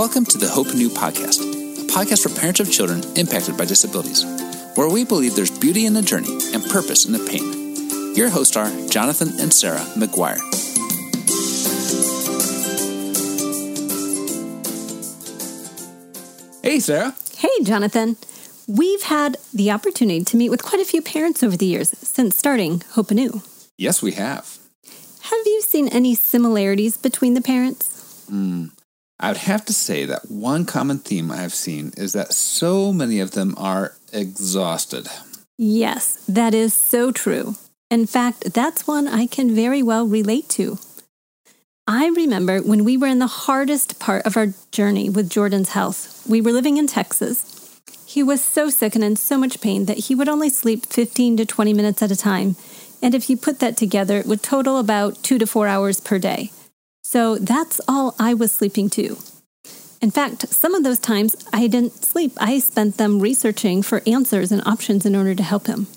Welcome to the Hope Anew podcast, a podcast for parents of children impacted by disabilities, where we believe there's beauty in the journey and purpose in the pain. Your hosts are Jonathan and Sarah McGuire. Hey, Sarah. Hey, Jonathan. We've had the opportunity to meet with quite a few parents over the years since starting Hope Anew. Yes, we have. Have you seen any similarities between the parents? Mm, I would have to say that one common theme I've seen is that so many of them are exhausted. Yes, that is so true. In fact, that's one I can very well relate to. I remember when we were in the hardest part of our journey with Jordan's health. We were living in Texas. He was so sick and in so much pain that he would only sleep 15 to 20 minutes at a time. And if you put that together, it would total about two to four hours per day. So that's all I was sleeping too. In fact, some of those times I didn't sleep. I spent them researching for answers and options in order to help him.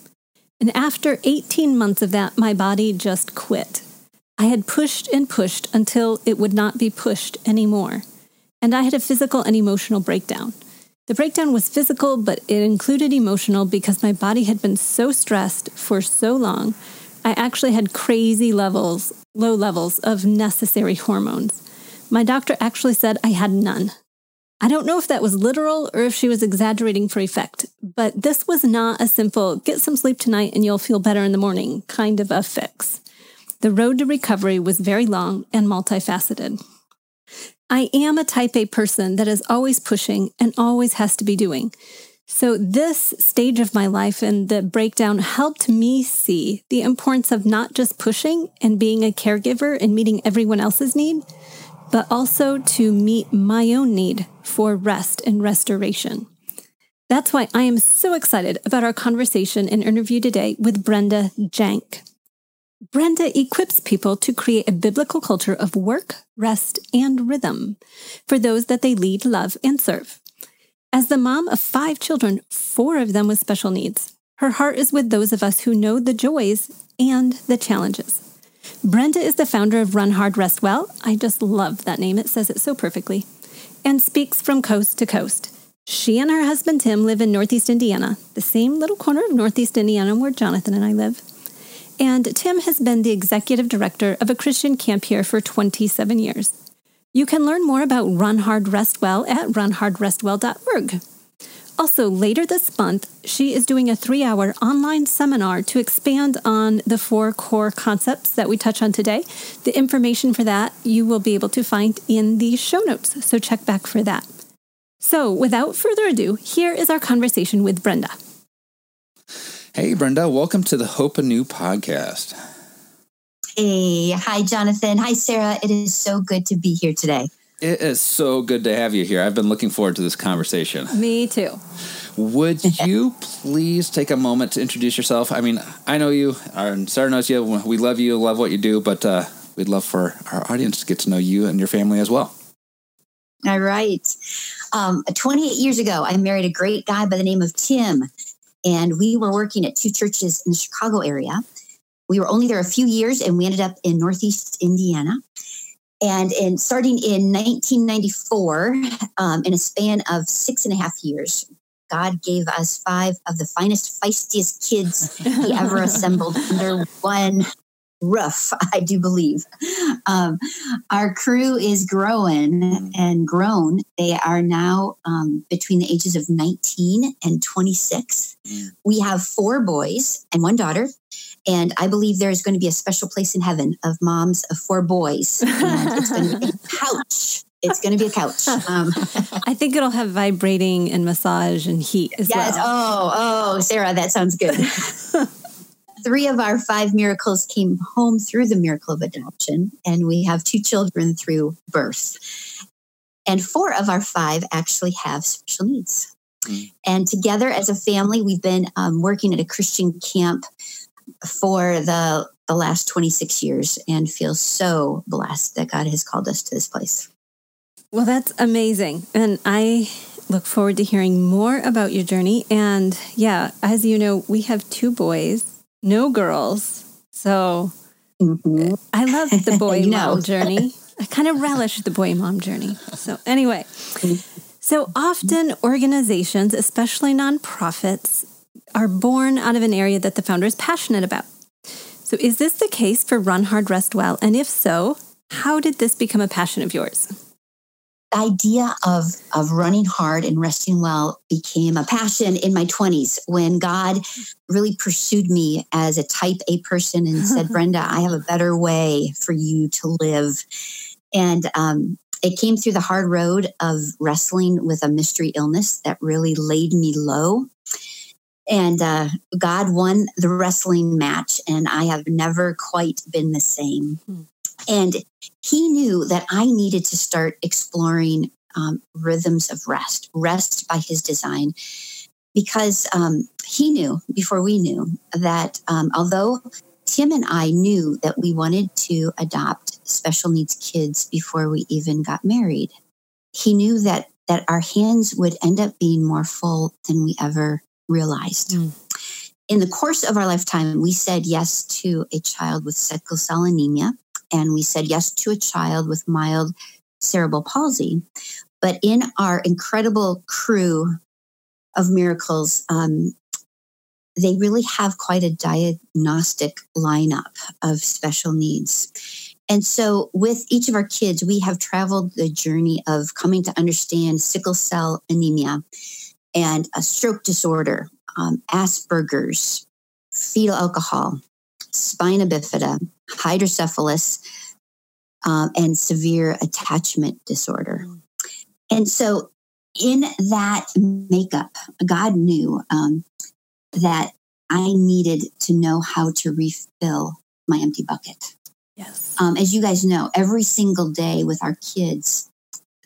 And after 18 months of that, my body just quit. I had pushed and pushed until it would not be pushed anymore. And I had a physical and emotional breakdown. The breakdown was physical, but it included emotional because my body had been so stressed for so long. I actually had crazy levels low levels of necessary hormones. My doctor actually said I had none. I don't know if that was literal or if she was exaggerating for effect, but this was not a simple get some sleep tonight and you'll feel better in the morning kind of a fix. The road to recovery was very long and multifaceted. I am a type A person that is always pushing and always has to be doing. So, this stage of my life and the breakdown helped me see the importance of not just pushing and being a caregiver and meeting everyone else's need, but also to meet my own need for rest and restoration. That's why I am so excited about our conversation and interview today with Brenda Jank. Brenda equips people to create a biblical culture of work, rest, and rhythm for those that they lead, love, and serve. As the mom of five children, four of them with special needs, her heart is with those of us who know the joys and the challenges. Brenda is the founder of Run Hard, Rest Well. I just love that name, it says it so perfectly. And speaks from coast to coast. She and her husband Tim live in Northeast Indiana, the same little corner of Northeast Indiana where Jonathan and I live. And Tim has been the executive director of a Christian camp here for 27 years. You can learn more about Run Hard Rest Well at runhardrestwell.org. Also, later this month, she is doing a three hour online seminar to expand on the four core concepts that we touch on today. The information for that you will be able to find in the show notes, so check back for that. So, without further ado, here is our conversation with Brenda. Hey, Brenda, welcome to the Hope Anew podcast. Hey, hi, Jonathan. Hi, Sarah. It is so good to be here today. It is so good to have you here. I've been looking forward to this conversation. Me too. Would you please take a moment to introduce yourself? I mean, I know you, and Sarah knows you. We love you, love what you do, but uh, we'd love for our audience to get to know you and your family as well. All right. Um, 28 years ago, I married a great guy by the name of Tim, and we were working at two churches in the Chicago area. We were only there a few years and we ended up in Northeast Indiana. And in starting in 1994, um, in a span of six and a half years, God gave us five of the finest, feistiest kids he ever assembled under one roof, I do believe. Um, our crew is growing and grown. They are now um, between the ages of 19 and 26. Mm. We have four boys and one daughter. And I believe there is going to be a special place in heaven of moms of four boys. And it's going to be a couch. It's going to be a couch. Um, I think it'll have vibrating and massage and heat as yes. well. Oh, oh, Sarah, that sounds good. Three of our five miracles came home through the miracle of adoption, and we have two children through birth. And four of our five actually have special needs. Mm. And together as a family, we've been um, working at a Christian camp for the the last 26 years and feel so blessed that God has called us to this place. Well, that's amazing. And I look forward to hearing more about your journey. And yeah, as you know, we have two boys, no girls. So mm-hmm. I love the boy mom journey. I kind of relish the boy mom journey. So, anyway, so often organizations, especially nonprofits, are born out of an area that the founder is passionate about. So, is this the case for Run Hard, Rest Well? And if so, how did this become a passion of yours? The idea of of running hard and resting well became a passion in my 20s when God really pursued me as a type A person and said, Brenda, I have a better way for you to live. And um, it came through the hard road of wrestling with a mystery illness that really laid me low. And uh, God won the wrestling match, and I have never quite been the same. Hmm. And he knew that I needed to start exploring um, rhythms of rest, rest by his design, because um, he knew before we knew that um, although Tim and I knew that we wanted to adopt special needs kids before we even got married, he knew that that our hands would end up being more full than we ever realized. Mm. In the course of our lifetime, we said yes to a child with sickle cell anemia and we said yes to a child with mild cerebral palsy. But in our incredible crew of miracles, um, they really have quite a diagnostic lineup of special needs. And so, with each of our kids, we have traveled the journey of coming to understand sickle cell anemia and a stroke disorder, um, Asperger's, fetal alcohol, spina bifida, hydrocephalus, um, and severe attachment disorder. Mm. And so, in that makeup, God knew um, that I needed to know how to refill my empty bucket. Yes. Um, as you guys know, every single day with our kids,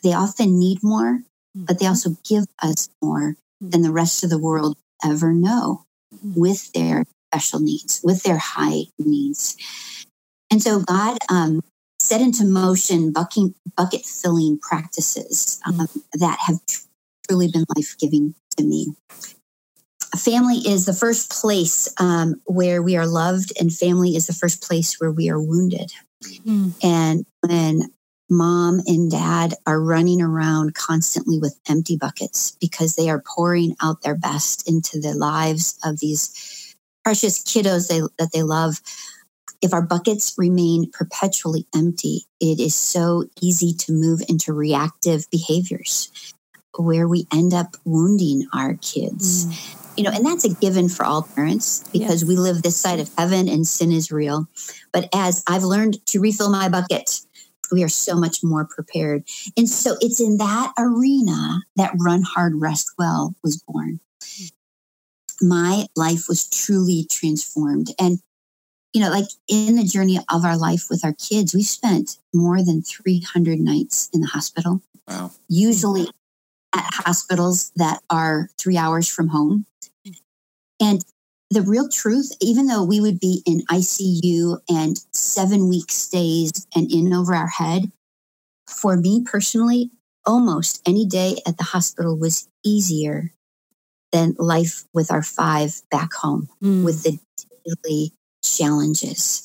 they often need more, mm-hmm. but they also give us more mm-hmm. than the rest of the world ever know mm-hmm. with their special needs, with their high needs. And so God um, set into motion bucket, bucket filling practices um, that have truly been life giving to me. Family is the first place um, where we are loved, and family is the first place where we are wounded. Mm. And when mom and dad are running around constantly with empty buckets because they are pouring out their best into the lives of these precious kiddos they, that they love, if our buckets remain perpetually empty, it is so easy to move into reactive behaviors where we end up wounding our kids. Mm. You know, and that's a given for all parents because yes. we live this side of heaven and sin is real. But as I've learned to refill my bucket, we are so much more prepared. And so it's in that arena that Run Hard, Rest Well was born. My life was truly transformed. And you know, like in the journey of our life with our kids, we spent more than 300 nights in the hospital. Wow. Usually at hospitals that are three hours from home. And the real truth, even though we would be in ICU and seven week stays and in over our head, for me personally, almost any day at the hospital was easier than life with our five back home mm. with the daily challenges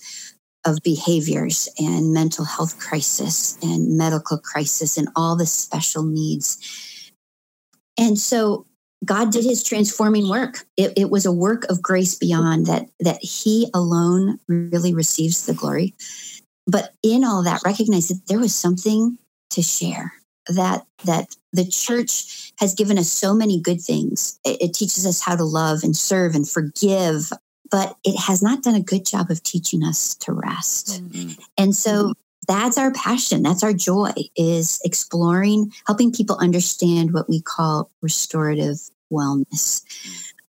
of behaviors and mental health crisis and medical crisis and all the special needs. And so God did his transforming work. It, it, was a work of grace beyond that, that he alone really receives the glory. But in all that, recognize that there was something to share that, that the church has given us so many good things. It, it teaches us how to love and serve and forgive but it has not done a good job of teaching us to rest. Mm-hmm. And so that's our passion. That's our joy is exploring, helping people understand what we call restorative wellness.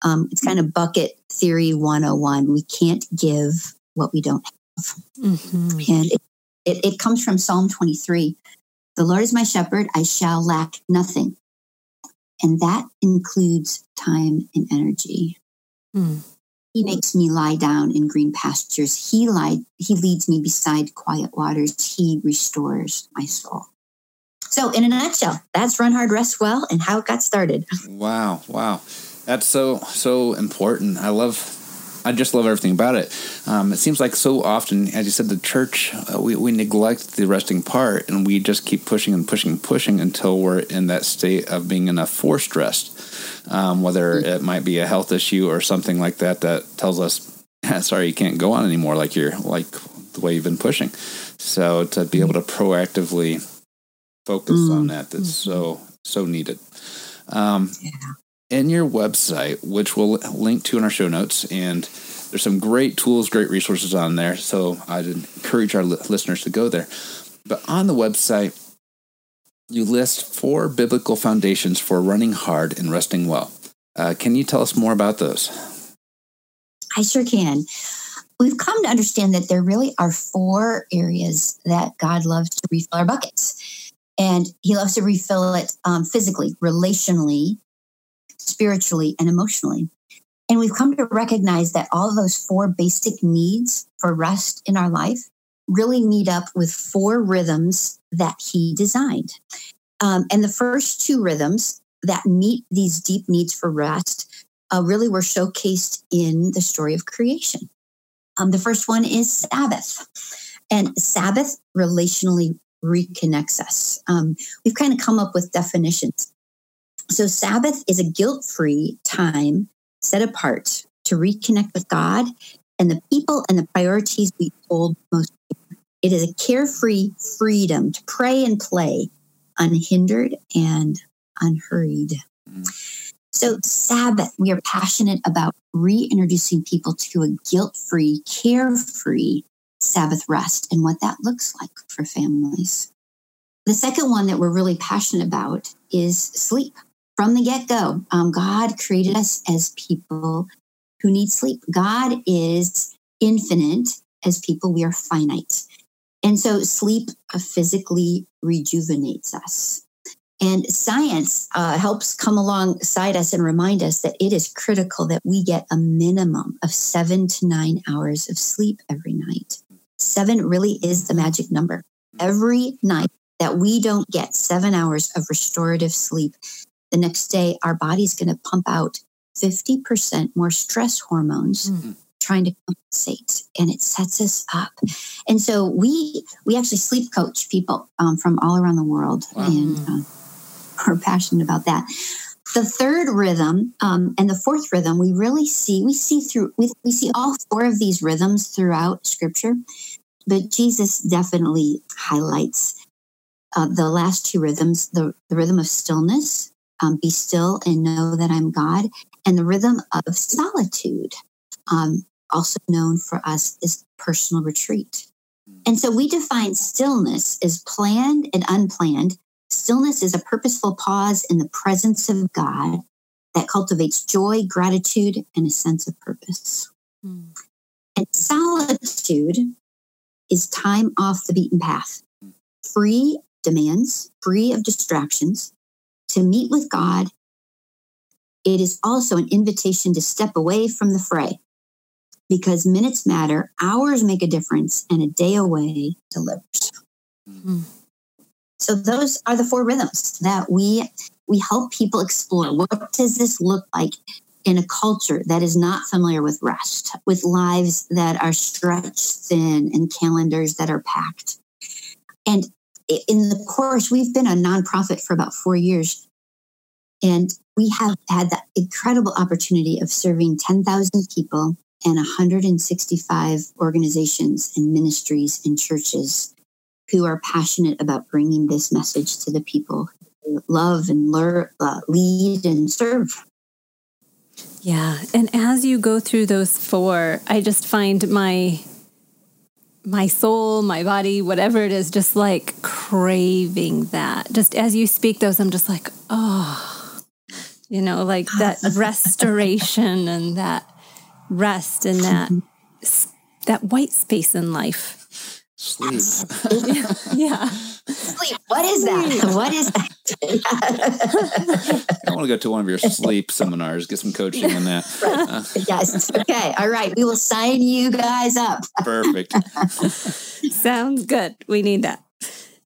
Um, it's kind of bucket theory 101. We can't give what we don't have. Mm-hmm. And it, it, it comes from Psalm 23. The Lord is my shepherd, I shall lack nothing. And that includes time and energy. Mm. He makes me lie down in green pastures. He lied, he leads me beside quiet waters. He restores my soul. So, in a nutshell, that's Run Hard, Rest Well and how it got started. Wow. Wow. That's so, so important. I love I just love everything about it. Um, it seems like so often, as you said, the church uh, we we neglect the resting part, and we just keep pushing and pushing and pushing until we're in that state of being in a forced rest. Um, whether it might be a health issue or something like that that tells us, sorry, you can't go on anymore like you're like the way you've been pushing. So to be able to proactively focus mm. on that, that's so so needed. Um, yeah. In your website, which we'll link to in our show notes, and there's some great tools, great resources on there. So I'd encourage our li- listeners to go there. But on the website, you list four biblical foundations for running hard and resting well. Uh, can you tell us more about those? I sure can. We've come to understand that there really are four areas that God loves to refill our buckets. And He loves to refill it um, physically, relationally, spiritually, and emotionally. And we've come to recognize that all of those four basic needs for rest in our life really meet up with four rhythms that he designed. Um, and the first two rhythms that meet these deep needs for rest uh, really were showcased in the story of creation. Um, the first one is Sabbath. And Sabbath relationally reconnects us. Um, we've kind of come up with definitions. So, Sabbath is a guilt free time set apart to reconnect with God and the people and the priorities we hold most. It is a carefree freedom to pray and play unhindered and unhurried. So, Sabbath, we are passionate about reintroducing people to a guilt free, carefree Sabbath rest and what that looks like for families. The second one that we're really passionate about is sleep. From the get go, um, God created us as people who need sleep. God is infinite. As people, we are finite. And so sleep physically rejuvenates us. And science uh, helps come alongside us and remind us that it is critical that we get a minimum of seven to nine hours of sleep every night. Seven really is the magic number. Every night that we don't get seven hours of restorative sleep, the next day our body's going to pump out 50% more stress hormones. Mm-hmm trying to compensate and it sets us up and so we we actually sleep coach people um, from all around the world wow. and uh, are passionate about that. The third rhythm um, and the fourth rhythm, we really see, we see through, we, we see all four of these rhythms throughout scripture, but Jesus definitely highlights uh, the last two rhythms the, the rhythm of stillness, um, be still and know that I'm God, and the rhythm of solitude, um, also known for us as personal retreat. And so we define stillness as planned and unplanned, Stillness is a purposeful pause in the presence of God that cultivates joy, gratitude, and a sense of purpose. Mm. And solitude is time off the beaten path, free demands, free of distractions, to meet with God. It is also an invitation to step away from the fray because minutes matter, hours make a difference, and a day away delivers. Mm. So those are the four rhythms that we we help people explore. What does this look like in a culture that is not familiar with rest, with lives that are stretched thin and calendars that are packed? And in the course, we've been a nonprofit for about four years. And we have had that incredible opportunity of serving 10,000 people and 165 organizations and ministries and churches who are passionate about bringing this message to the people who love and learn, uh, lead and serve. Yeah, and as you go through those four, I just find my my soul, my body, whatever it is, just like craving that. Just as you speak those, I'm just like, oh, you know, like that restoration and that rest and that that white space in life Sleep. yeah. Sleep. What is that? What is that? I want to go to one of your sleep seminars, get some coaching on that. Right. Uh, yes. Okay. All right. We will sign you guys up. Perfect. Sounds good. We need that.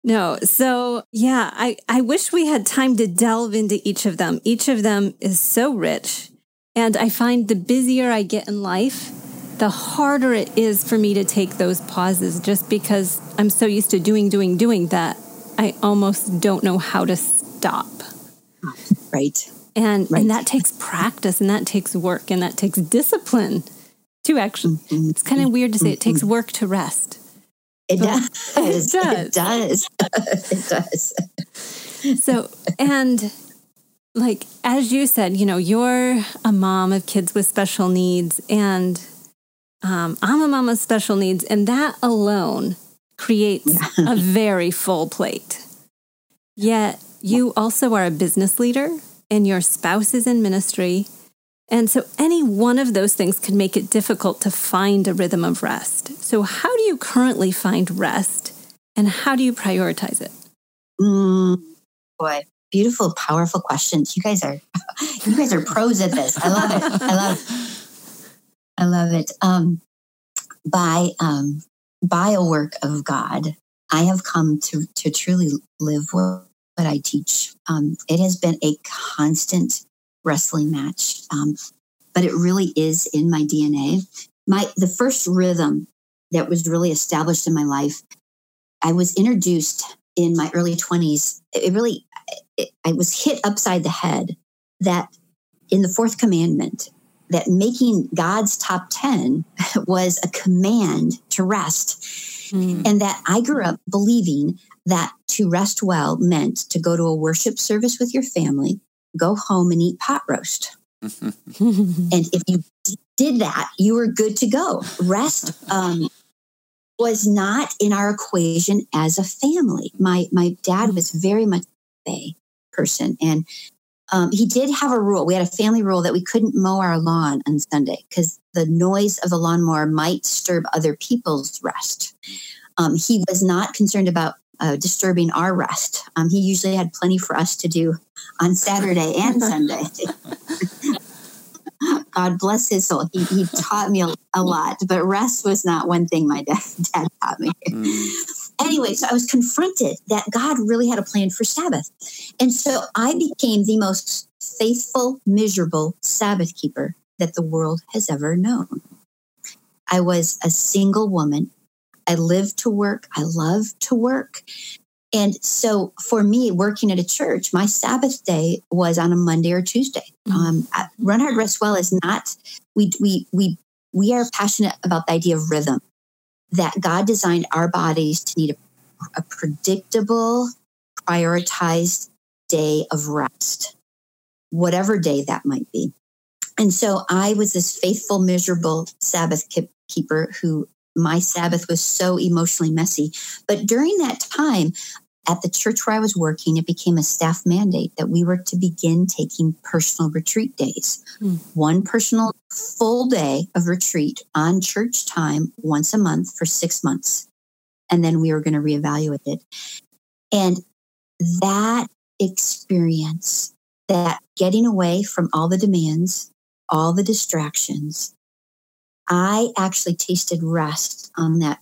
No. So, yeah, I, I wish we had time to delve into each of them. Each of them is so rich. And I find the busier I get in life, the harder it is for me to take those pauses just because I'm so used to doing, doing, doing that I almost don't know how to stop. Right. And, right. and that takes practice and that takes work and that takes discipline to actually. Mm-hmm. It's kind of weird to say it takes mm-hmm. work to rest. It does. It does. It does. it does. so, and like, as you said, you know, you're a mom of kids with special needs, and um, I'm a of special needs, and that alone creates yeah. a very full plate. Yet, you also are a business leader, and your spouse is in ministry. And so, any one of those things can make it difficult to find a rhythm of rest. So, how do you currently find rest, and how do you prioritize it? Mm, boy, beautiful, powerful questions. You guys are, you guys are pros at this. I love it. I love, it. I love it. Um, by um, by a work of God, I have come to to truly live what, I teach. Um, it has been a constant wrestling match, um, but it really is in my DNA. My the first rhythm that was really established in my life. I was introduced in my early 20s. It really it, I was hit upside the head that in the fourth commandment, that making God's top 10 was a command to rest. Mm. And that I grew up believing that to rest well meant to go to a worship service with your family, go home and eat pot roast. and if you did that, you were good to go. Rest um, was not in our equation as a family. My my dad was very much a person, and um, he did have a rule. We had a family rule that we couldn't mow our lawn on Sunday because the noise of the lawnmower might disturb other people's rest. Um, he was not concerned about uh, disturbing our rest. Um, he usually had plenty for us to do on Saturday and Sunday. God bless his soul. He, he taught me a, a, lot, but rest was not one thing my dad, dad taught me. Mm anyway, so I was confronted that God really had a plan for Sabbath. And so I became the most faithful, miserable Sabbath keeper that the world has ever known. I was a single woman. I lived to work. I loved to work. And so for me, working at a church, my Sabbath day was on a Monday or Tuesday. Mm-hmm. Um, Run Hard Rest Well is not, we, we, we, we are passionate about the idea of rhythm that God designed our bodies to need a, a predictable, prioritized day of rest, whatever day that might be. And so I was this faithful, miserable Sabbath keeper who my Sabbath was so emotionally messy. But during that time, at the church where I was working, it became a staff mandate that we were to begin taking personal retreat days. Mm. One personal full day of retreat on church time once a month for six months. And then we were going to reevaluate it. And that experience, that getting away from all the demands, all the distractions, I actually tasted rest on that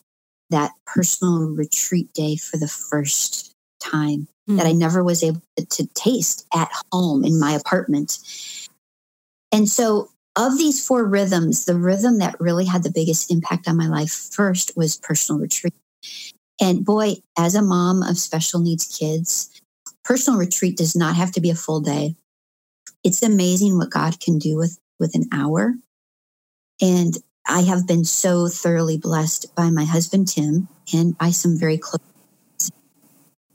that personal retreat day for the first time mm. that I hmm. never was able to taste at home in my apartment. And so, of these four rhythms, the rhythm that really had the biggest impact on my life first was personal retreat. And boy, as a mom of special needs kids, personal retreat does not have to be a full day. It's amazing what God can do with, with an hour. And I have been so thoroughly blessed by my husband, Tim, and by some very close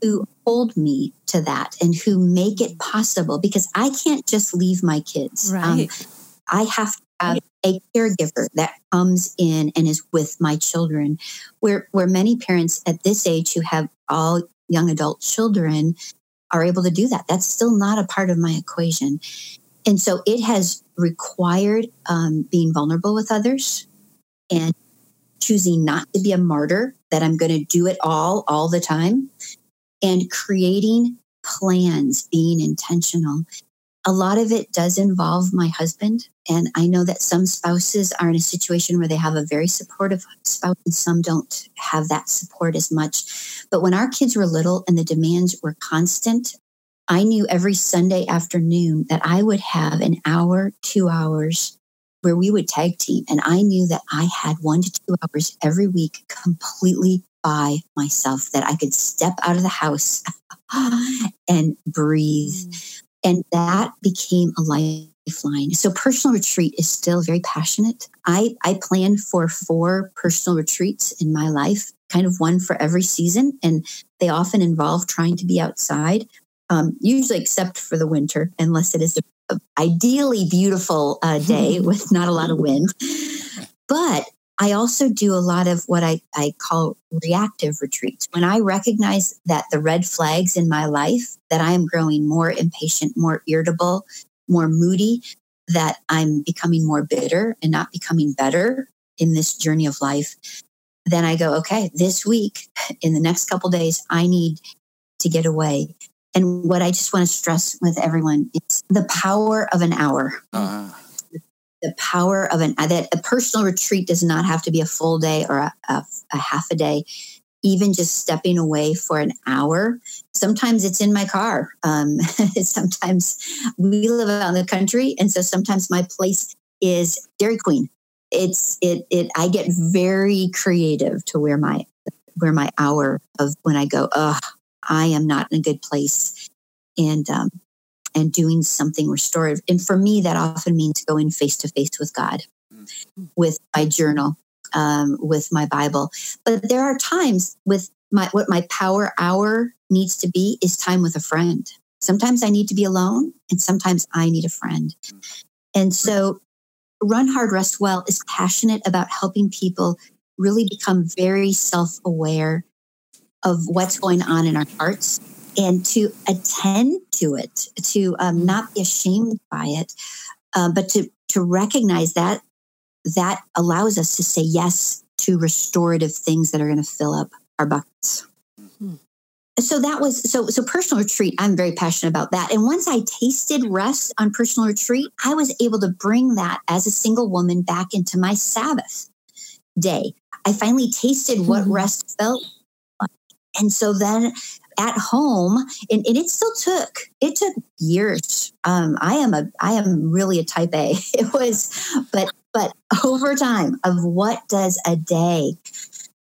who hold me to that and who make it possible because I can't just leave my kids. Um, right. Um, I have to have a caregiver that comes in and is with my children. Where where many parents at this age who have all young adult children are able to do that. That's still not a part of my equation. And so it has required um, being vulnerable with others and choosing not to be a martyr, that I'm going to do it all, all the time, and creating plans, being intentional. A lot of it does involve my husband. And I know that some spouses are in a situation where they have a very supportive spouse and some don't have that support as much. But when our kids were little and the demands were constant, I knew every Sunday afternoon that I would have an hour, two hours where we would tag team. And I knew that I had one to two hours every week completely by myself, that I could step out of the house and breathe. Mm. And that became a lifeline. So personal retreat is still very passionate. I, I plan for four personal retreats in my life, kind of one for every season. And they often involve trying to be outside, um, usually except for the winter, unless it is a ideally beautiful uh, day with not a lot of wind. But I also do a lot of what I, I call reactive retreats. When I recognize that the red flags in my life, that I am growing more impatient, more irritable, more moody, that I'm becoming more bitter and not becoming better in this journey of life, then I go, okay, this week, in the next couple days, I need to get away. And what I just want to stress with everyone is the power of an hour. Uh-huh. The power of an that a personal retreat does not have to be a full day or a, a, a half a day. Even just stepping away for an hour. Sometimes it's in my car. Um, sometimes we live out in the country, and so sometimes my place is Dairy Queen it's it it I get very creative to where my where my hour of when I go, oh, I am not in a good place, and um, and doing something restorative. And for me, that often means going face to face with God, mm-hmm. with my journal, um, with my Bible. But there are times with my what my power hour needs to be is time with a friend. Sometimes I need to be alone, and sometimes I need a friend. Mm. And so Run Hard, Rest Well is passionate about helping people really become very self aware of what's going on in our hearts and to attend to it, to um, not be ashamed by it, uh, but to, to recognize that that allows us to say yes to restorative things that are going to fill up our buckets. So that was so so personal retreat i'm very passionate about that. And once i tasted rest on personal retreat i was able to bring that as a single woman back into my sabbath day. I finally tasted what mm-hmm. rest felt like. And so then at home and, and, it still took it took years um, i am a i am really a type a it was but but over time of what does a day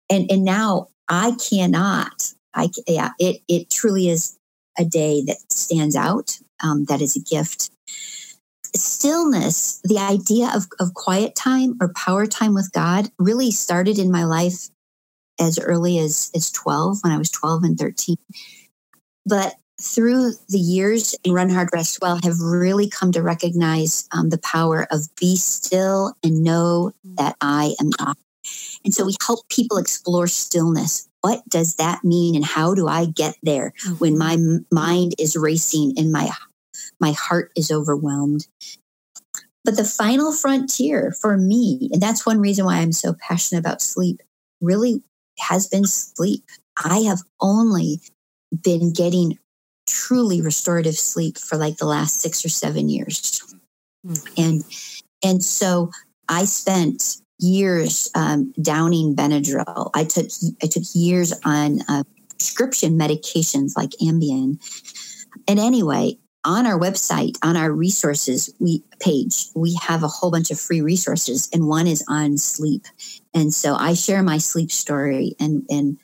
and and now i cannot I yeah, it it truly is a day that stands out. Um, that is a gift. Stillness, the idea of, of quiet time or power time with God, really started in my life as early as as twelve, when I was twelve and thirteen. But through the years Run Hard Rest Well, have really come to recognize um, the power of be still and know that I am God. And so we help people explore stillness what does that mean and how do I get there mm-hmm. when my mind is racing and my my heart is overwhelmed? But the final frontier for me, and that's one reason why I'm so passionate about sleep, really has been sleep. I have only been getting truly restorative sleep for like the last six or seven years. Mm-hmm. And and so I spent years um, downing Benadryl. I took I took years on uh, prescription medications like Ambien. And anyway, on our website, on our resources we page, we have a whole bunch of free resources, and one is on sleep. And so I share my sleep story, and and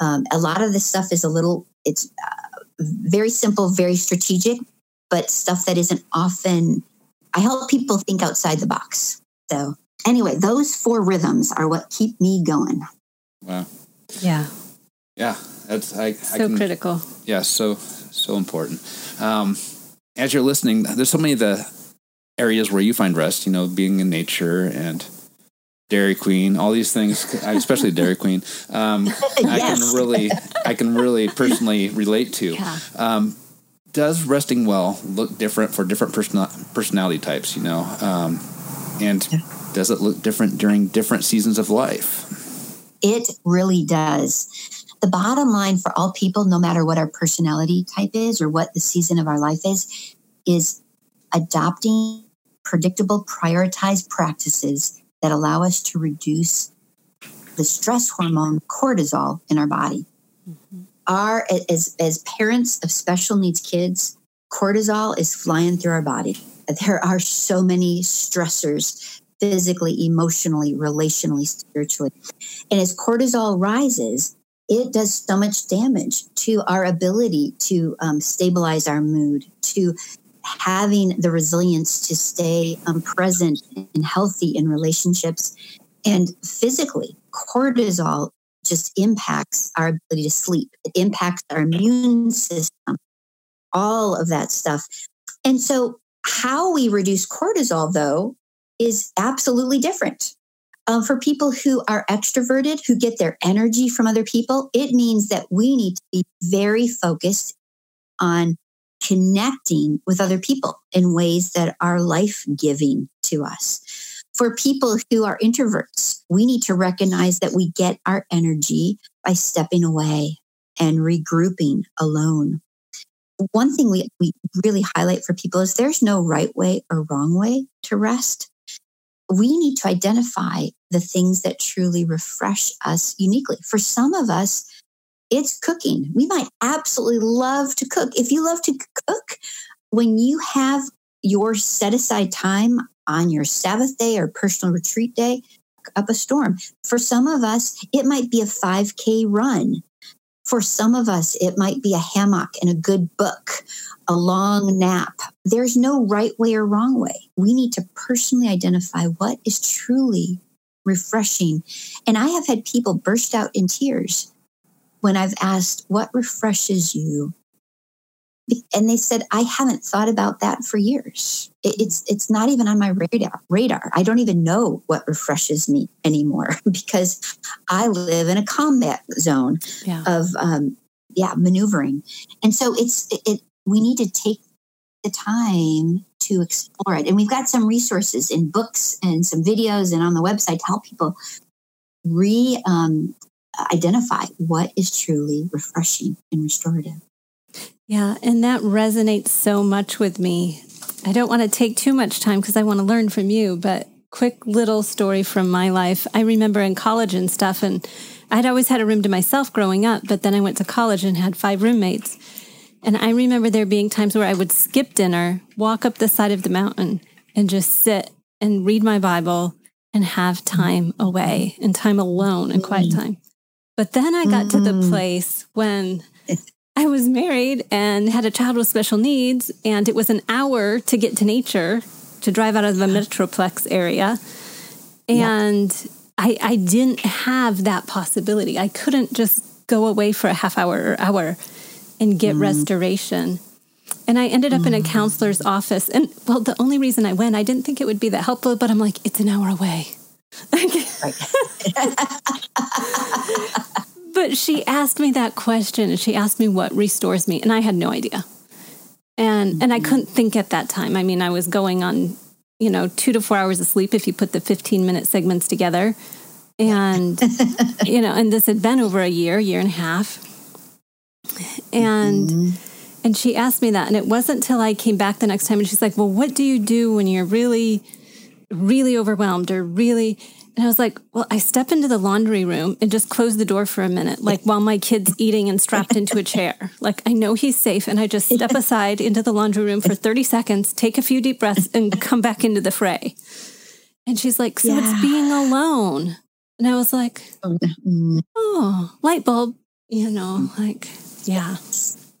um, a lot of this stuff is a little it's uh, very simple, very strategic, but stuff that isn't often. I help people think outside the box. So anyway, those four rhythms are what keep me going. Wow. Yeah. Yeah, that's I, so I can, critical. Yeah, so so important. Um, as you're listening, there's so many of the areas where you find rest. You know, being in nature and Dairy Queen, all these things, especially Dairy Queen. Um, yes. I can really, I can really personally relate to. Yeah. Um, does resting well look different for different person- personality types? You know, um, and yeah does it look different during different seasons of life? It really does. The bottom line for all people, no matter what our personality type is or what the season of our life is, is adopting predictable, prioritized practices that allow us to reduce the stress hormone cortisol in our body. Mm-hmm. Our as as parents of special needs kids, cortisol is flying through our body there are so many stressors physically, emotionally, relationally, spiritually. And as cortisol rises, it does so much damage to our ability to um, stabilize our mood, to having the resilience to stay um, present and healthy in relationships. And physically, cortisol just impacts our ability to sleep, it impacts our immune system, all of that stuff. And so, how we reduce cortisol, though, is absolutely different. Um, for people who are extroverted, who get their energy from other people, it means that we need to be very focused on connecting with other people in ways that are life giving to us. For people who are introverts, we need to recognize that we get our energy by stepping away and regrouping alone. One thing we, we really highlight for people is there's no right way or wrong way to rest we need to identify the things that truly refresh us uniquely. For some of us, it's cooking. We might absolutely love to cook. If you love to cook, when you have your set aside time on your Sabbath day or personal retreat day, up a storm. For some of us, it might be a 5K run. For some of us, it might be a hammock and a good book, a long nap. There's no right way or wrong way. We need to personally identify what is truly refreshing. And I have had people burst out in tears when I've asked, What refreshes you? And they said i haven't thought about that for years. It's it's not even on my radar radar. I don't even know what refreshes me anymore because i live in a combat zone yeah. of um, yeah maneuvering. And so it's it, it we need to take the time to explore it. And we've got some resources in books and some videos and on the website to help people re um, identify what is truly refreshing and restorative yeah, and that resonates so much with me. I don't want to take too much time because I want to learn from you, but quick little story from my life. I remember in college and stuff, and I'd always had a room to myself growing up, but then I went to college and had five roommates. And I remember there being times where I would skip dinner, walk up the side of the mountain, and just sit and read my Bible and have time away and time alone and quiet mm-hmm. time. But then I got to the mm-hmm. place when I was married and had a child with special needs, and it was an hour to get to nature to drive out of the Metroplex area. And yeah. I, I didn't have that possibility. I couldn't just go away for a half hour or hour and get mm. restoration. And I ended up mm. in a mm. counselor's office. And well, the only reason I went, I didn't think it would be that helpful, but I'm like, it's an hour away. but she asked me that question and she asked me what restores me and I had no idea. And and I mm-hmm. couldn't think at that time. I mean, I was going on, you know, 2 to 4 hours of sleep if you put the 15 minute segments together. And you know, and this had been over a year, year and a half. And mm-hmm. and she asked me that and it wasn't until I came back the next time and she's like, "Well, what do you do when you're really really overwhelmed or really and I was like, well, I step into the laundry room and just close the door for a minute, like while my kid's eating and strapped into a chair. Like I know he's safe. And I just step aside into the laundry room for 30 seconds, take a few deep breaths, and come back into the fray. And she's like, so yeah. it's being alone. And I was like, oh, mm. oh, light bulb, you know, like, yeah.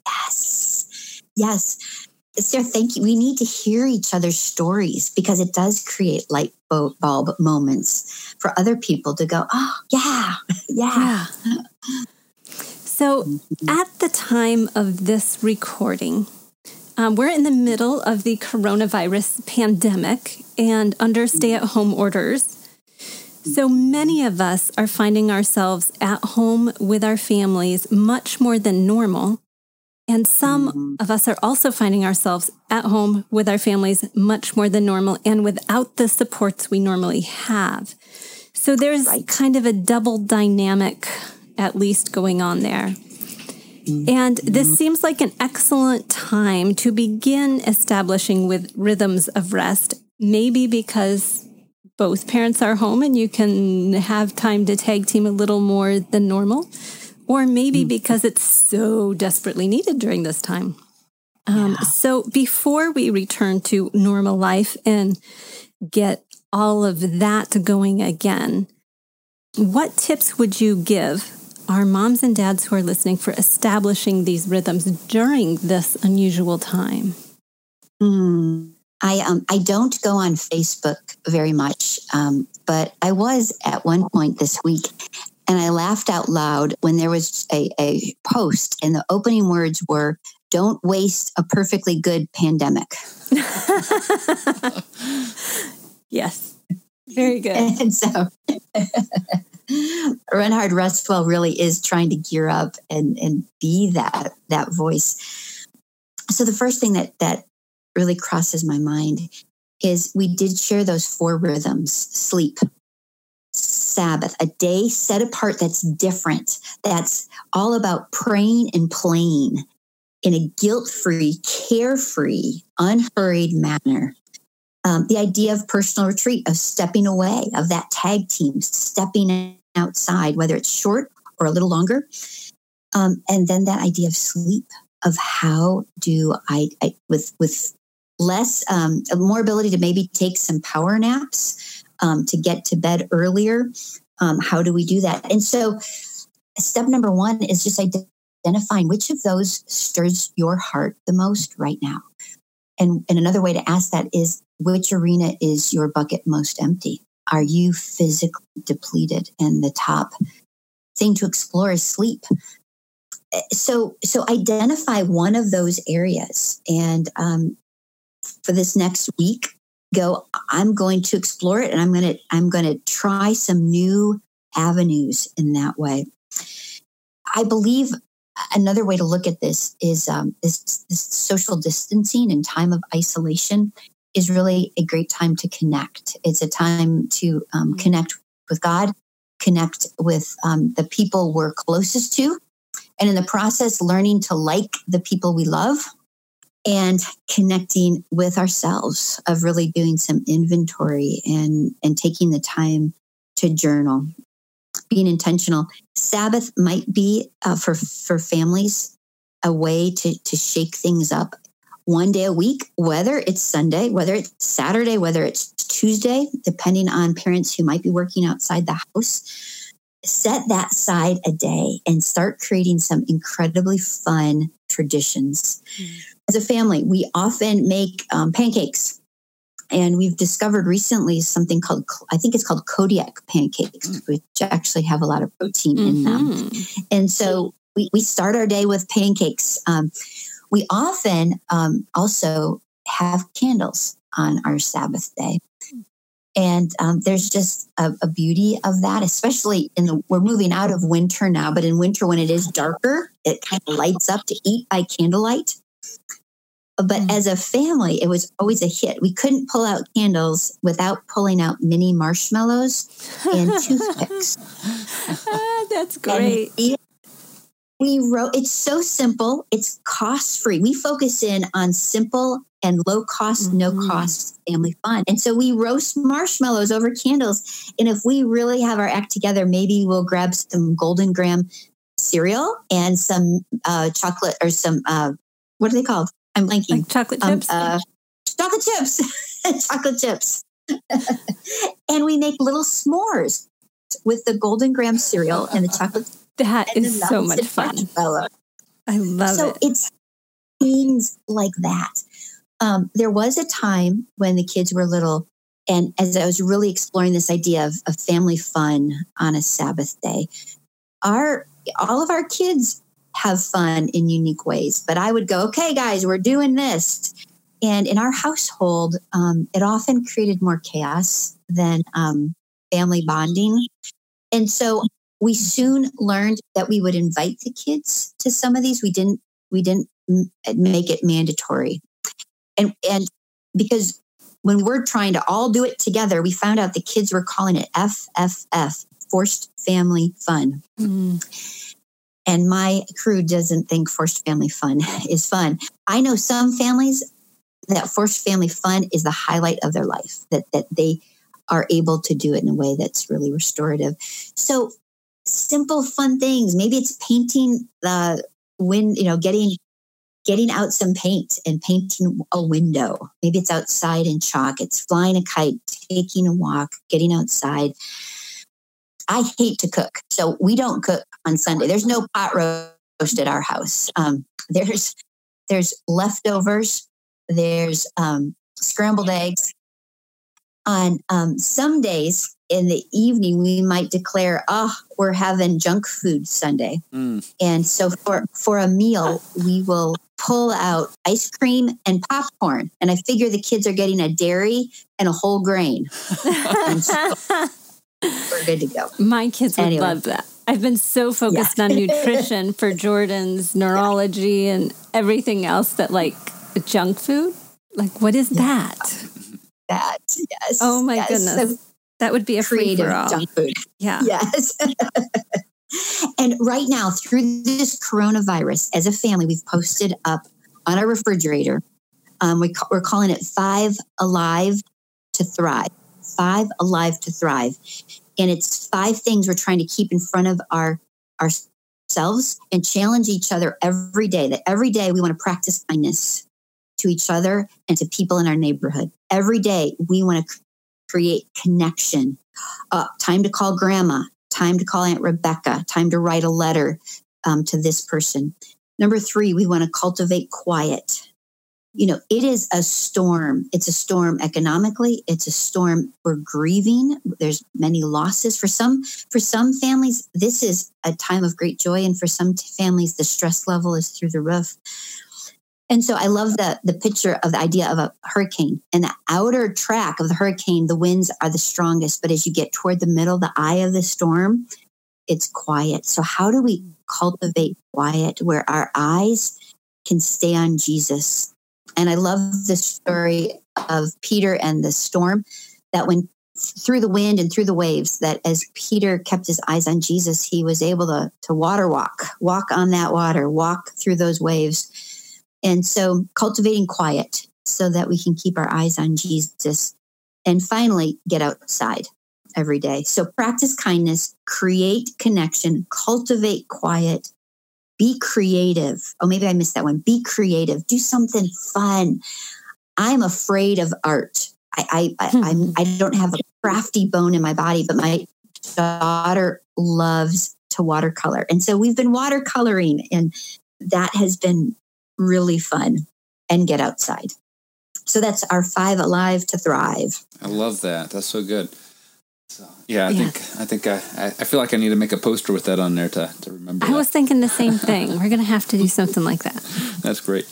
Yes. Yes. Sarah, thank you. We need to hear each other's stories because it does create light bulb moments for other people to go, oh, yeah, yeah. yeah. So, mm-hmm. at the time of this recording, um, we're in the middle of the coronavirus pandemic and under stay at home orders. So many of us are finding ourselves at home with our families much more than normal and some mm-hmm. of us are also finding ourselves at home with our families much more than normal and without the supports we normally have. So there's right. kind of a double dynamic, at least, going on there. Mm-hmm. And this seems like an excellent time to begin establishing with rhythms of rest, maybe because both parents are home and you can have time to tag team a little more than normal or maybe mm. because it's so desperately needed during this time. Um, yeah. So before we return to normal life and get all of that going again, what tips would you give our moms and dads who are listening for establishing these rhythms during this unusual time? Hmm. I um, I don't go on Facebook very much, um, but I was at one point this week, and I laughed out loud when there was a, a post, and the opening words were, "Don't waste a perfectly good pandemic." yes, very good. And so. Run Hard Rest Well really is trying to gear up and, and be that that voice. So the first thing that that really crosses my mind is we did share those four rhythms sleep, Sabbath, a day set apart that's different, that's all about praying and playing in a guilt free, carefree, unhurried manner. Um, the idea of personal retreat, of stepping away, of that tag team, stepping outside, whether it's short or a little longer. Um, and then that idea of sleep, of how do I, I with with less, um, more ability to maybe take some power naps um, to get to bed earlier. Um, how do we do that? And so, step number one is just identifying which of those stirs your heart the most right now. And, and another way to ask that is which arena is your bucket most empty? Are you physically depleted? And the top thing to explore is sleep so so identify one of those areas and um, for this next week go i'm going to explore it and i'm going to i'm going to try some new avenues in that way i believe another way to look at this is um, this, this social distancing and time of isolation is really a great time to connect it's a time to um, mm-hmm. connect with god connect with um, the people we're closest to and in the process learning to like the people we love and connecting with ourselves of really doing some inventory and and taking the time to journal being intentional sabbath might be uh, for for families a way to to shake things up one day a week whether it's sunday whether it's saturday whether it's tuesday depending on parents who might be working outside the house set that side a day and start creating some incredibly fun traditions. Mm. As a family, we often make um, pancakes. And we've discovered recently something called, I think it's called Kodiak pancakes, mm. which actually have a lot of protein mm-hmm. in them. Mm-hmm. And so we, we start our day with pancakes. Um, we often um, also have candles on our Sabbath day. And um, there's just a, a, beauty of that, especially in the, we're moving out of winter now, but in winter when it is darker, it kind of lights up to eat by candlelight. But mm. as a family, it was always a hit. We couldn't pull out candles without pulling out mini marshmallows and toothpicks. ah, that's great. And we wrote, it's so simple, it's cost free. We focus in on simple and low cost, mm-hmm. no cost family fun. And so we roast marshmallows over candles. And if we really have our act together, maybe we'll grab some Golden Graham cereal and some uh, chocolate or some, uh, what are they called? I'm blanking. Like chocolate um, chips. Uh, chocolate chips. chocolate chips. and we make little s'mores with the Golden Graham cereal and the chocolate. That is so much fun. I love so it. So it's things like that. Um, there was a time when the kids were little, and as I was really exploring this idea of, of family fun on a Sabbath day, our all of our kids have fun in unique ways. But I would go, okay, guys, we're doing this. And in our household, um, it often created more chaos than um, family bonding. And so we soon learned that we would invite the kids to some of these. We didn't. We didn't make it mandatory and and because when we're trying to all do it together, we found out the kids were calling it FFF, forced family fun. Mm. And my crew doesn't think forced family fun is fun. I know some families that forced family fun is the highlight of their life, that, that they are able to do it in a way that's really restorative. So simple, fun things. Maybe it's painting the wind, you know, getting getting out some paint and painting a window. Maybe it's outside in chalk, it's flying a kite, taking a walk, getting outside. I hate to cook. So we don't cook on Sunday. There's no pot roast at our house. Um, there's there's leftovers, there's um, scrambled eggs. On um, some days in the evening, we might declare, "Oh, we're having junk food Sunday," mm. and so for for a meal, we will pull out ice cream and popcorn. And I figure the kids are getting a dairy and a whole grain. so we're good to go. My kids would anyway. love that. I've been so focused yeah. on nutrition for Jordan's neurology and everything else that like junk food. Like, what is yeah. that? That, yes. Oh my yes. goodness. So that would be a creative junk food. Yeah. Yes. and right now, through this coronavirus, as a family, we've posted up on our refrigerator. Um, we, we're calling it Five Alive to Thrive. Five Alive to Thrive. And it's five things we're trying to keep in front of our ourselves and challenge each other every day. That every day we want to practice kindness to each other and to people in our neighborhood. Every day we want to create connection. Uh, time to call grandma, time to call Aunt Rebecca, time to write a letter um, to this person. Number three, we want to cultivate quiet you know, it is a storm. It's a storm economically. It's a storm. We're grieving. There's many losses for some. For some families, this is a time of great joy, and for some families, the stress level is through the roof. And so, I love the the picture of the idea of a hurricane. And the outer track of the hurricane, the winds are the strongest. But as you get toward the middle, the eye of the storm, it's quiet. So, how do we cultivate quiet where our eyes can stay on Jesus and I love the story of Peter and the storm that when through the wind and through the waves that as Peter kept his eyes on Jesus, he was able to, to water walk, walk on that water, walk through those waves. And so cultivating quiet so that we can keep our eyes on Jesus. And finally, get outside every day. So practice kindness, create connection, cultivate quiet, be creative. Oh, maybe I missed that one. Be creative. Do something fun. I'm afraid of art. I I, I, hmm. I'm, I don't have a crafty bone in my body, but my daughter loves to watercolor, and so we've been watercoloring, and that has been really fun. And get outside. So that's our five alive to thrive. I love that. That's so good. So yeah, I yeah. think I think I, I feel like I need to make a poster with that on there to, to remember. I that. was thinking the same thing. We're gonna have to do something like that. That's great.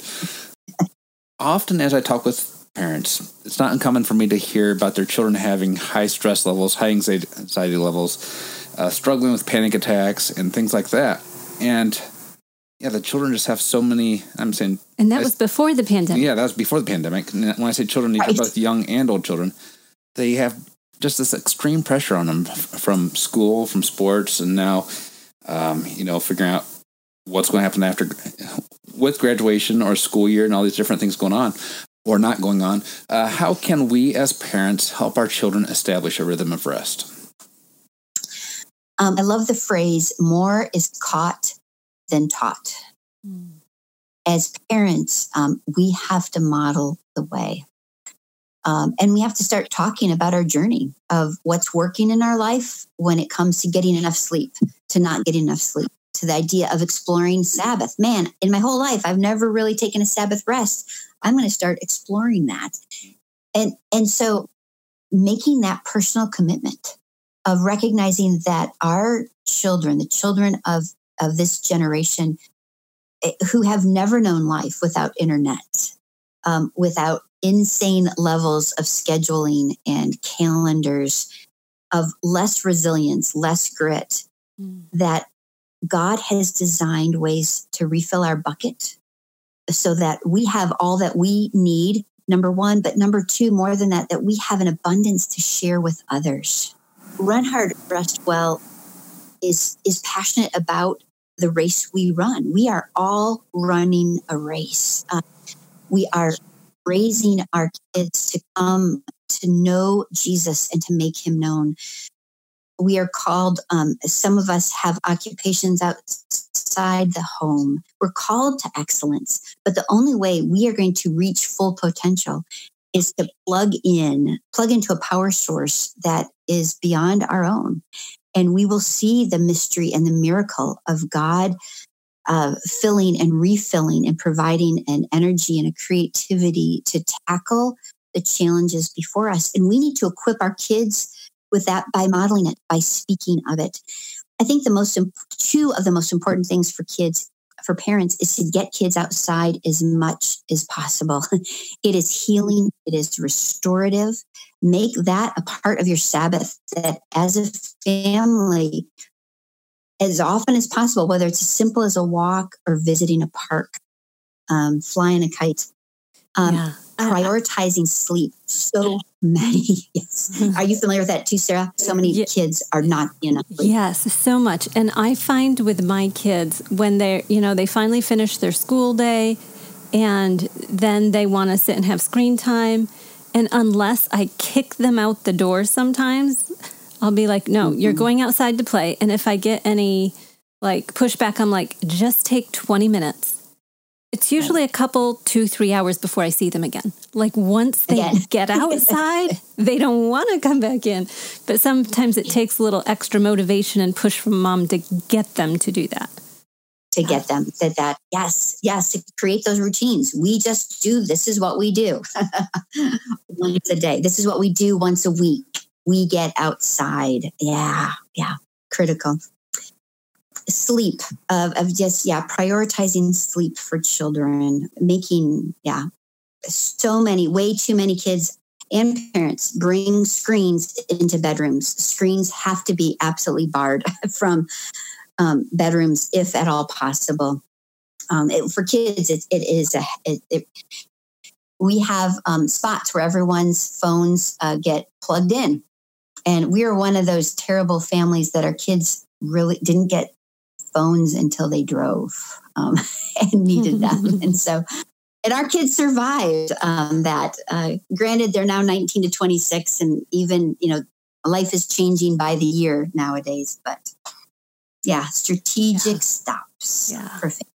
Often, as I talk with parents, it's not uncommon for me to hear about their children having high stress levels, high anxiety levels, uh, struggling with panic attacks, and things like that. And yeah, the children just have so many. I'm saying, and that I, was before the pandemic. Yeah, that was before the pandemic. When I say children, these are both young and old children. They have just this extreme pressure on them from school, from sports, and now, um, you know, figuring out what's going to happen after with graduation or school year and all these different things going on or not going on. Uh, how can we as parents help our children establish a rhythm of rest? Um, I love the phrase more is caught than taught. Mm. As parents, um, we have to model the way. Um, and we have to start talking about our journey of what's working in our life when it comes to getting enough sleep, to not getting enough sleep, to the idea of exploring Sabbath. Man, in my whole life, I've never really taken a Sabbath rest. I'm going to start exploring that. And, and so making that personal commitment of recognizing that our children, the children of, of this generation, eh, who have never known life without internet, um, without insane levels of scheduling and calendars of less resilience, less grit, mm. that God has designed ways to refill our bucket so that we have all that we need, number one, but number two, more than that, that we have an abundance to share with others. Run Hard, Rest Well is, is passionate about the race we run. We are all running a race. Uh, we are raising our kids to come to know Jesus and to make him known. we are called, um, some of us have occupations outside the home. We're called to excellence, but the only way we are going to reach full potential is to plug in, plug into a power source that is beyond our own. And we will see the mystery and the miracle of God uh, filling and refilling and providing an energy and a creativity to tackle the challenges before us. And we need to equip our kids with that by modeling it, by speaking of it. I think the most two of the most important things for kids for parents is to get kids outside as much as possible. it is healing, it is restorative. Make that a part of your Sabbath that as a family, as often as possible, whether it's as simple as a walk or visiting a park, um, flying a kite, um, yeah. prioritizing sleep. So many. Yes. Are you familiar with that too, Sarah? So many yeah. kids are not enough. Sleep. Yes, so much. And I find with my kids when they're, you know, they finally finish their school day and then they want to sit and have screen time. And unless I kick them out the door sometimes, I'll be like, no, mm-hmm. you're going outside to play. And if I get any like pushback, I'm like, just take 20 minutes it's usually a couple, two, three hours before I see them again. Like once they again. get outside, they don't want to come back in. But sometimes it takes a little extra motivation and push from mom to get them to do that. To get them that that yes, yes, to create those routines. We just do this is what we do once a day. This is what we do once a week. We get outside. Yeah, yeah, critical. Sleep of, of just yeah prioritizing sleep for children making yeah so many way too many kids and parents bring screens into bedrooms. Screens have to be absolutely barred from um, bedrooms if at all possible. Um, it, for kids it, it is a it, we have um, spots where everyone's phones uh, get plugged in and we are one of those terrible families that our kids really didn't get phones until they drove um, and needed them. and so, and our kids survived um, that. Uh, granted, they're now 19 to 26, and even, you know, life is changing by the year nowadays. But yeah, strategic yeah. stops. Yeah. Perfect.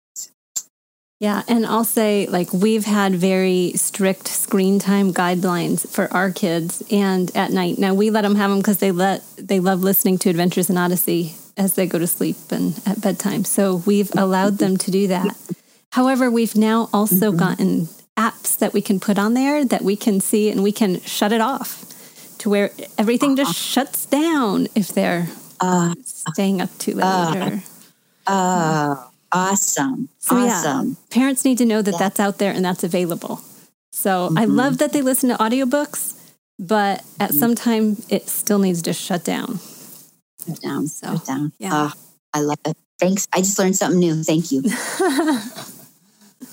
Yeah, and I'll say like we've had very strict screen time guidelines for our kids and at night. Now we let them have them because they let they love listening to Adventures in Odyssey as they go to sleep and at bedtime. So we've allowed them to do that. However, we've now also mm-hmm. gotten apps that we can put on there that we can see and we can shut it off to where everything just uh-huh. shuts down if they're uh, staying up too late. Uh, or, uh, awesome. So, awesome. Yeah, parents need to know that yeah. that's out there and that's available. So mm-hmm. I love that they listen to audiobooks, but at mm-hmm. some time it still needs to shut down. Put down. So, Put down. Yeah. Oh, I love it. Thanks. I just learned something new. Thank you.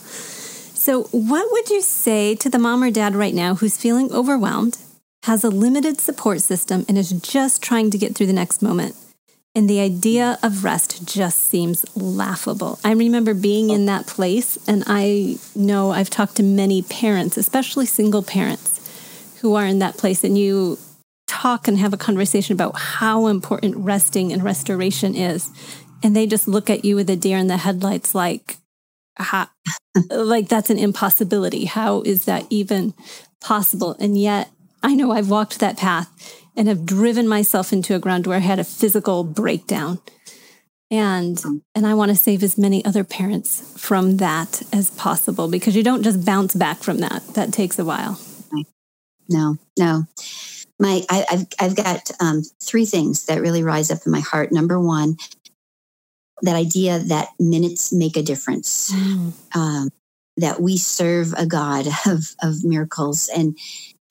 so, what would you say to the mom or dad right now who's feeling overwhelmed, has a limited support system, and is just trying to get through the next moment? And the idea of rest just seems laughable. I remember being in that place, and I know I've talked to many parents, especially single parents, who are in that place, and you talk and have a conversation about how important resting and restoration is. And they just look at you with a deer in the headlights like, like that's an impossibility. How is that even possible? And yet I know I've walked that path and have driven myself into a ground where I had a physical breakdown. And and I want to save as many other parents from that as possible because you don't just bounce back from that. That takes a while. No, no my I, have I've got um, three things that really rise up in my heart. Number one, that idea that minutes make a difference. Mm. Um, that we serve a God of of miracles and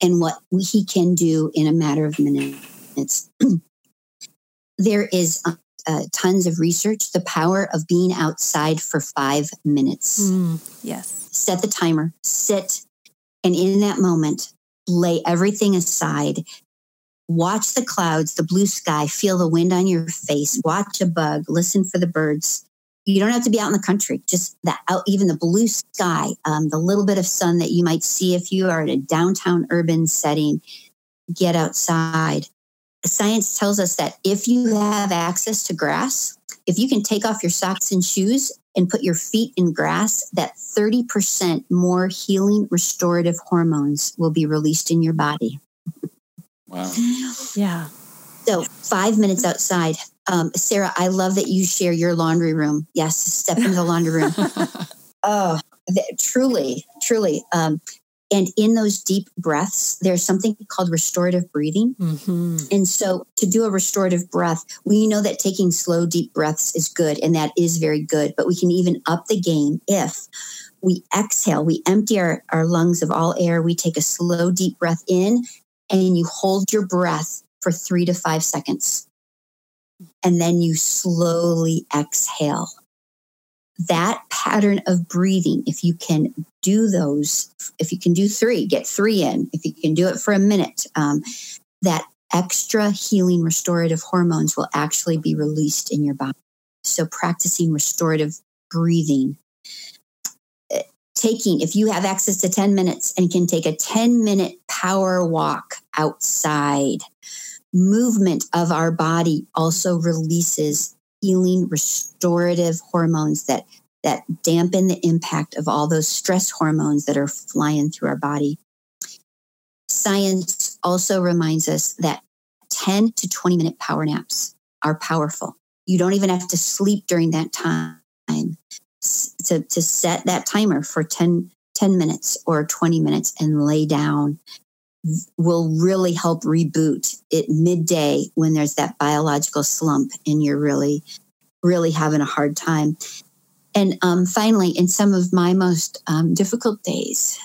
and what He can do in a matter of minutes. there is uh, uh, tons of research. The power of being outside for five minutes. Mm. Yes. Set the timer. Sit, and in that moment, lay everything aside, watch the clouds, the blue sky, feel the wind on your face, watch a bug, listen for the birds. You don't have to be out in the country, just that out, even the blue sky, um, the little bit of sun that you might see if you are in a downtown urban setting. Get outside science tells us that if you have access to grass, if you can take off your socks and shoes and put your feet in grass, that 30% more healing restorative hormones will be released in your body. Wow. Yeah. So, five minutes outside. Um, Sarah, I love that you share your laundry room. Yes, step into the laundry room. oh, th- truly, truly. Um, and in those deep breaths, there's something called restorative breathing. Mm-hmm. And so, to do a restorative breath, we know that taking slow, deep breaths is good, and that is very good. But we can even up the game if we exhale, we empty our, our lungs of all air, we take a slow, deep breath in, and you hold your breath for three to five seconds. And then you slowly exhale that pattern of breathing, if you can do those, if you can do three, get three in, if you can do it for a minute, um, that extra healing restorative hormones will actually be released in your body. So, practicing restorative breathing, eh, taking, if you have access to 10 minutes and can take a 10 minute power walk outside, movement of our body also releases healing restorative hormones that that dampen the impact of all those stress hormones that are flying through our body. Science also reminds us that 10 to 20 minute power naps are powerful. You don't even have to sleep during that time to, to set that timer for 10, 10 minutes or 20 minutes and lay down will really help reboot it midday when there's that biological slump and you're really, really having a hard time. And um, finally, in some of my most um, difficult days,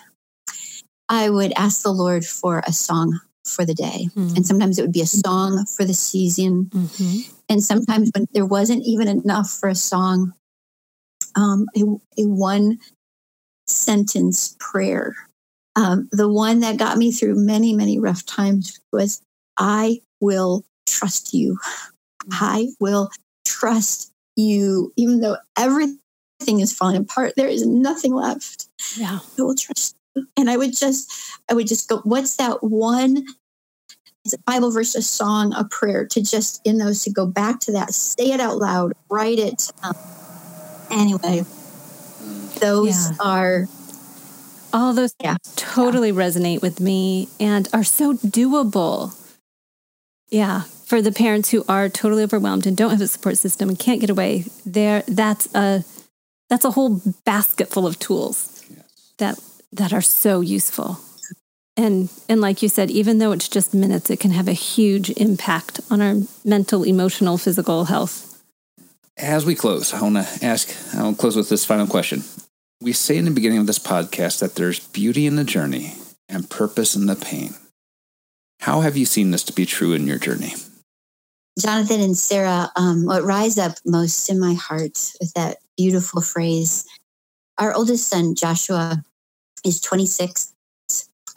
I would ask the Lord for a song for the day. Mm-hmm. And sometimes it would be a song for the season. Mm-hmm. And sometimes when there wasn't even enough for a song, um, a, a one sentence prayer um, the one that got me through many, many rough times was I will trust you. I will trust you, even though everything is falling apart. There is nothing left. Yeah. I will trust you. And I would just, I would just go, what's that one it's a Bible verse, a song, a prayer to just in those to go back to that, say it out loud, write it. Um, anyway, those yeah. are all those yeah. totally yeah. resonate with me and are so doable. Yeah, for the parents who are totally overwhelmed and don't have a support system and can't get away, there that's a that's a whole basket full of tools yes. that that are so useful. And and like you said, even though it's just minutes, it can have a huge impact on our mental, emotional, physical health. As we close, I want to ask, I'll close with this final question. We say in the beginning of this podcast that there's beauty in the journey and purpose in the pain. How have you seen this to be true in your journey? Jonathan and Sarah, um, what rise up most in my heart with that beautiful phrase. Our oldest son, Joshua, is 26.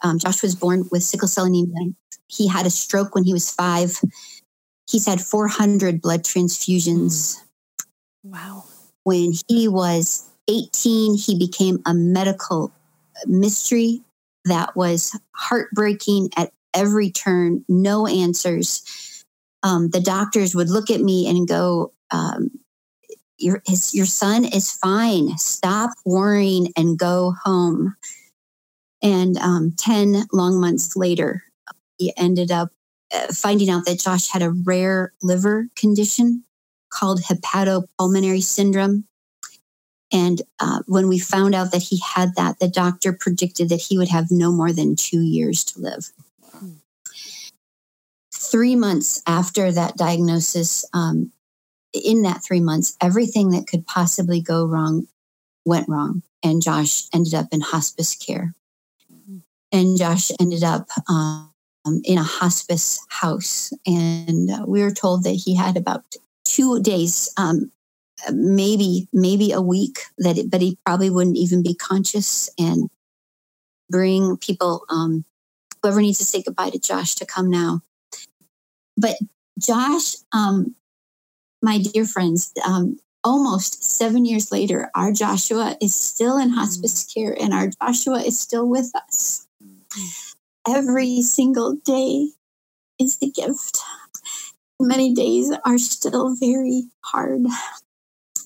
Um, Joshua was born with sickle cell anemia. He had a stroke when he was five. He's had 400 blood transfusions. Wow. When he was 18, he became a medical mystery that was heartbreaking at every turn, no answers. Um, the doctors would look at me and go, um, your, his, your son is fine. Stop worrying and go home. And um, 10 long months later, he ended up uh, finding out that Josh had a rare liver condition called hepatopulmonary syndrome. And uh, when we found out that he had that, the doctor predicted that he would have no more than two years to live. Three months after that diagnosis, um, in that three months, everything that could possibly go wrong went wrong. And Josh ended up in hospice care. And Josh ended up um, in a hospice house. And uh, we were told that he had about two days um, maybe maybe a week that it, but he probably wouldn't even be conscious and bring people um, whoever needs to say goodbye to josh to come now but josh um, my dear friends um, almost seven years later our joshua is still in hospice mm. care and our joshua is still with us every single day is the gift many days are still very hard.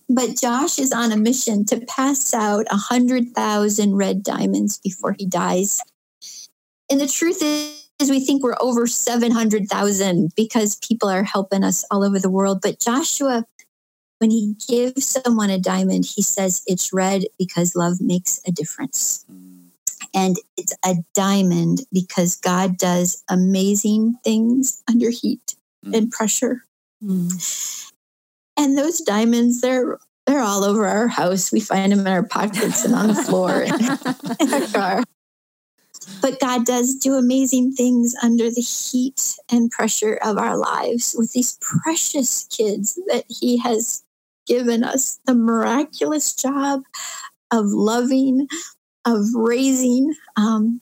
But Josh is on a mission to pass out a hundred thousand red diamonds before he dies. And the truth is, we think we're over 700,000 because people are helping us all over the world. But Joshua, when he gives someone a diamond, he says it's red because love makes a difference. And it's a diamond because God does amazing things under heat mm. and pressure. Mm. And those diamonds, they're they're all over our house. We find them in our pockets and on the floor in our car. But God does do amazing things under the heat and pressure of our lives with these precious kids that He has given us the miraculous job of loving, of raising. Um,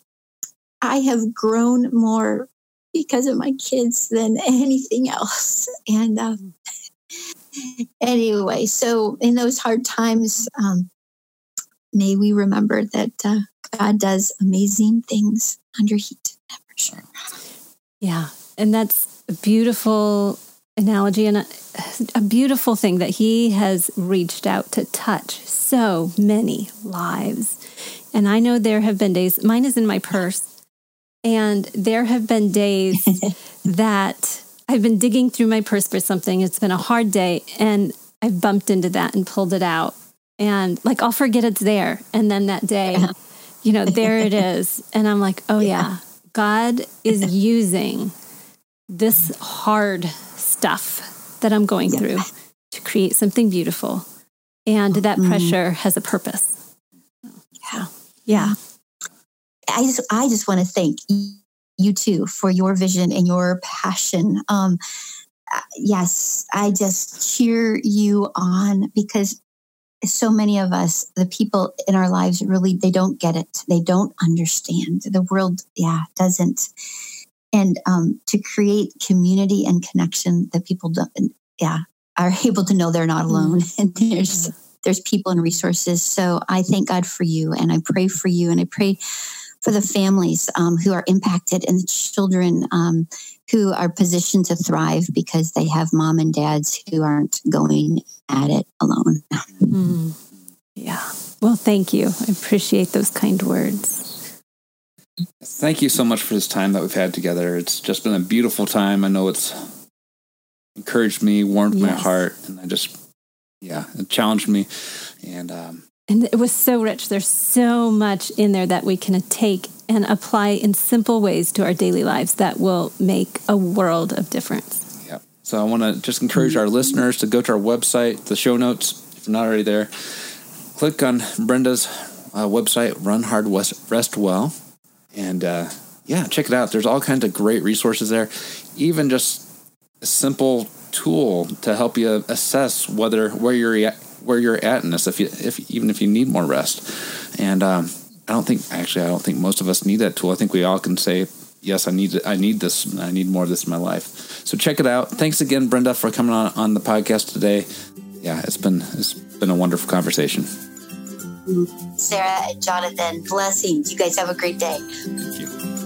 I have grown more because of my kids than anything else. And um, anyway, so in those hard times, um, may we remember that uh, God does amazing things under heat and pressure. Yeah. And that's a beautiful analogy and a, a beautiful thing that He has reached out to touch so many lives. And I know there have been days, mine is in my purse, and there have been days that I've been digging through my purse for something. It's been a hard day and I've bumped into that and pulled it out. And like I'll forget it's there. And then that day, yeah. you know, there it is. And I'm like, oh yeah, yeah God is using this hard stuff that I'm going yeah. through to create something beautiful. And that mm-hmm. pressure has a purpose. Yeah. Yeah. I just I just want to thank you too for your vision and your passion. Um, yes, I just cheer you on because so many of us, the people in our lives, really they don't get it. They don't understand the world. Yeah, doesn't. And um, to create community and connection that people don't. Yeah, are able to know they're not alone mm-hmm. and there's there's people and resources. So I thank God for you and I pray for you and I pray for the families um, who are impacted and the children um, who are positioned to thrive because they have mom and dads who aren't going at it alone. Mm. Yeah. Well, thank you. I appreciate those kind words. Thank you so much for this time that we've had together. It's just been a beautiful time. I know it's encouraged me, warmed yes. my heart, and I just, yeah, it challenged me. And um, and it was so rich. There's so much in there that we can take and apply in simple ways to our daily lives that will make a world of difference. Yeah. So I want to just encourage our listeners to go to our website, the show notes, if you're not already there. Click on Brenda's uh, website, Run Hard Rest Well. And uh, yeah, check it out. There's all kinds of great resources there. Even just a simple tool to help you assess whether where you're at where you're at in this if you if even if you need more rest. And um, i don't think actually i don't think most of us need that tool. I think we all can say yes i need i need this i need more of this in my life. So check it out. Thanks again brenda for coming on on the podcast today. Yeah it's been it's been a wonderful conversation. Sarah and jonathan blessings. You guys have a great day. Thank you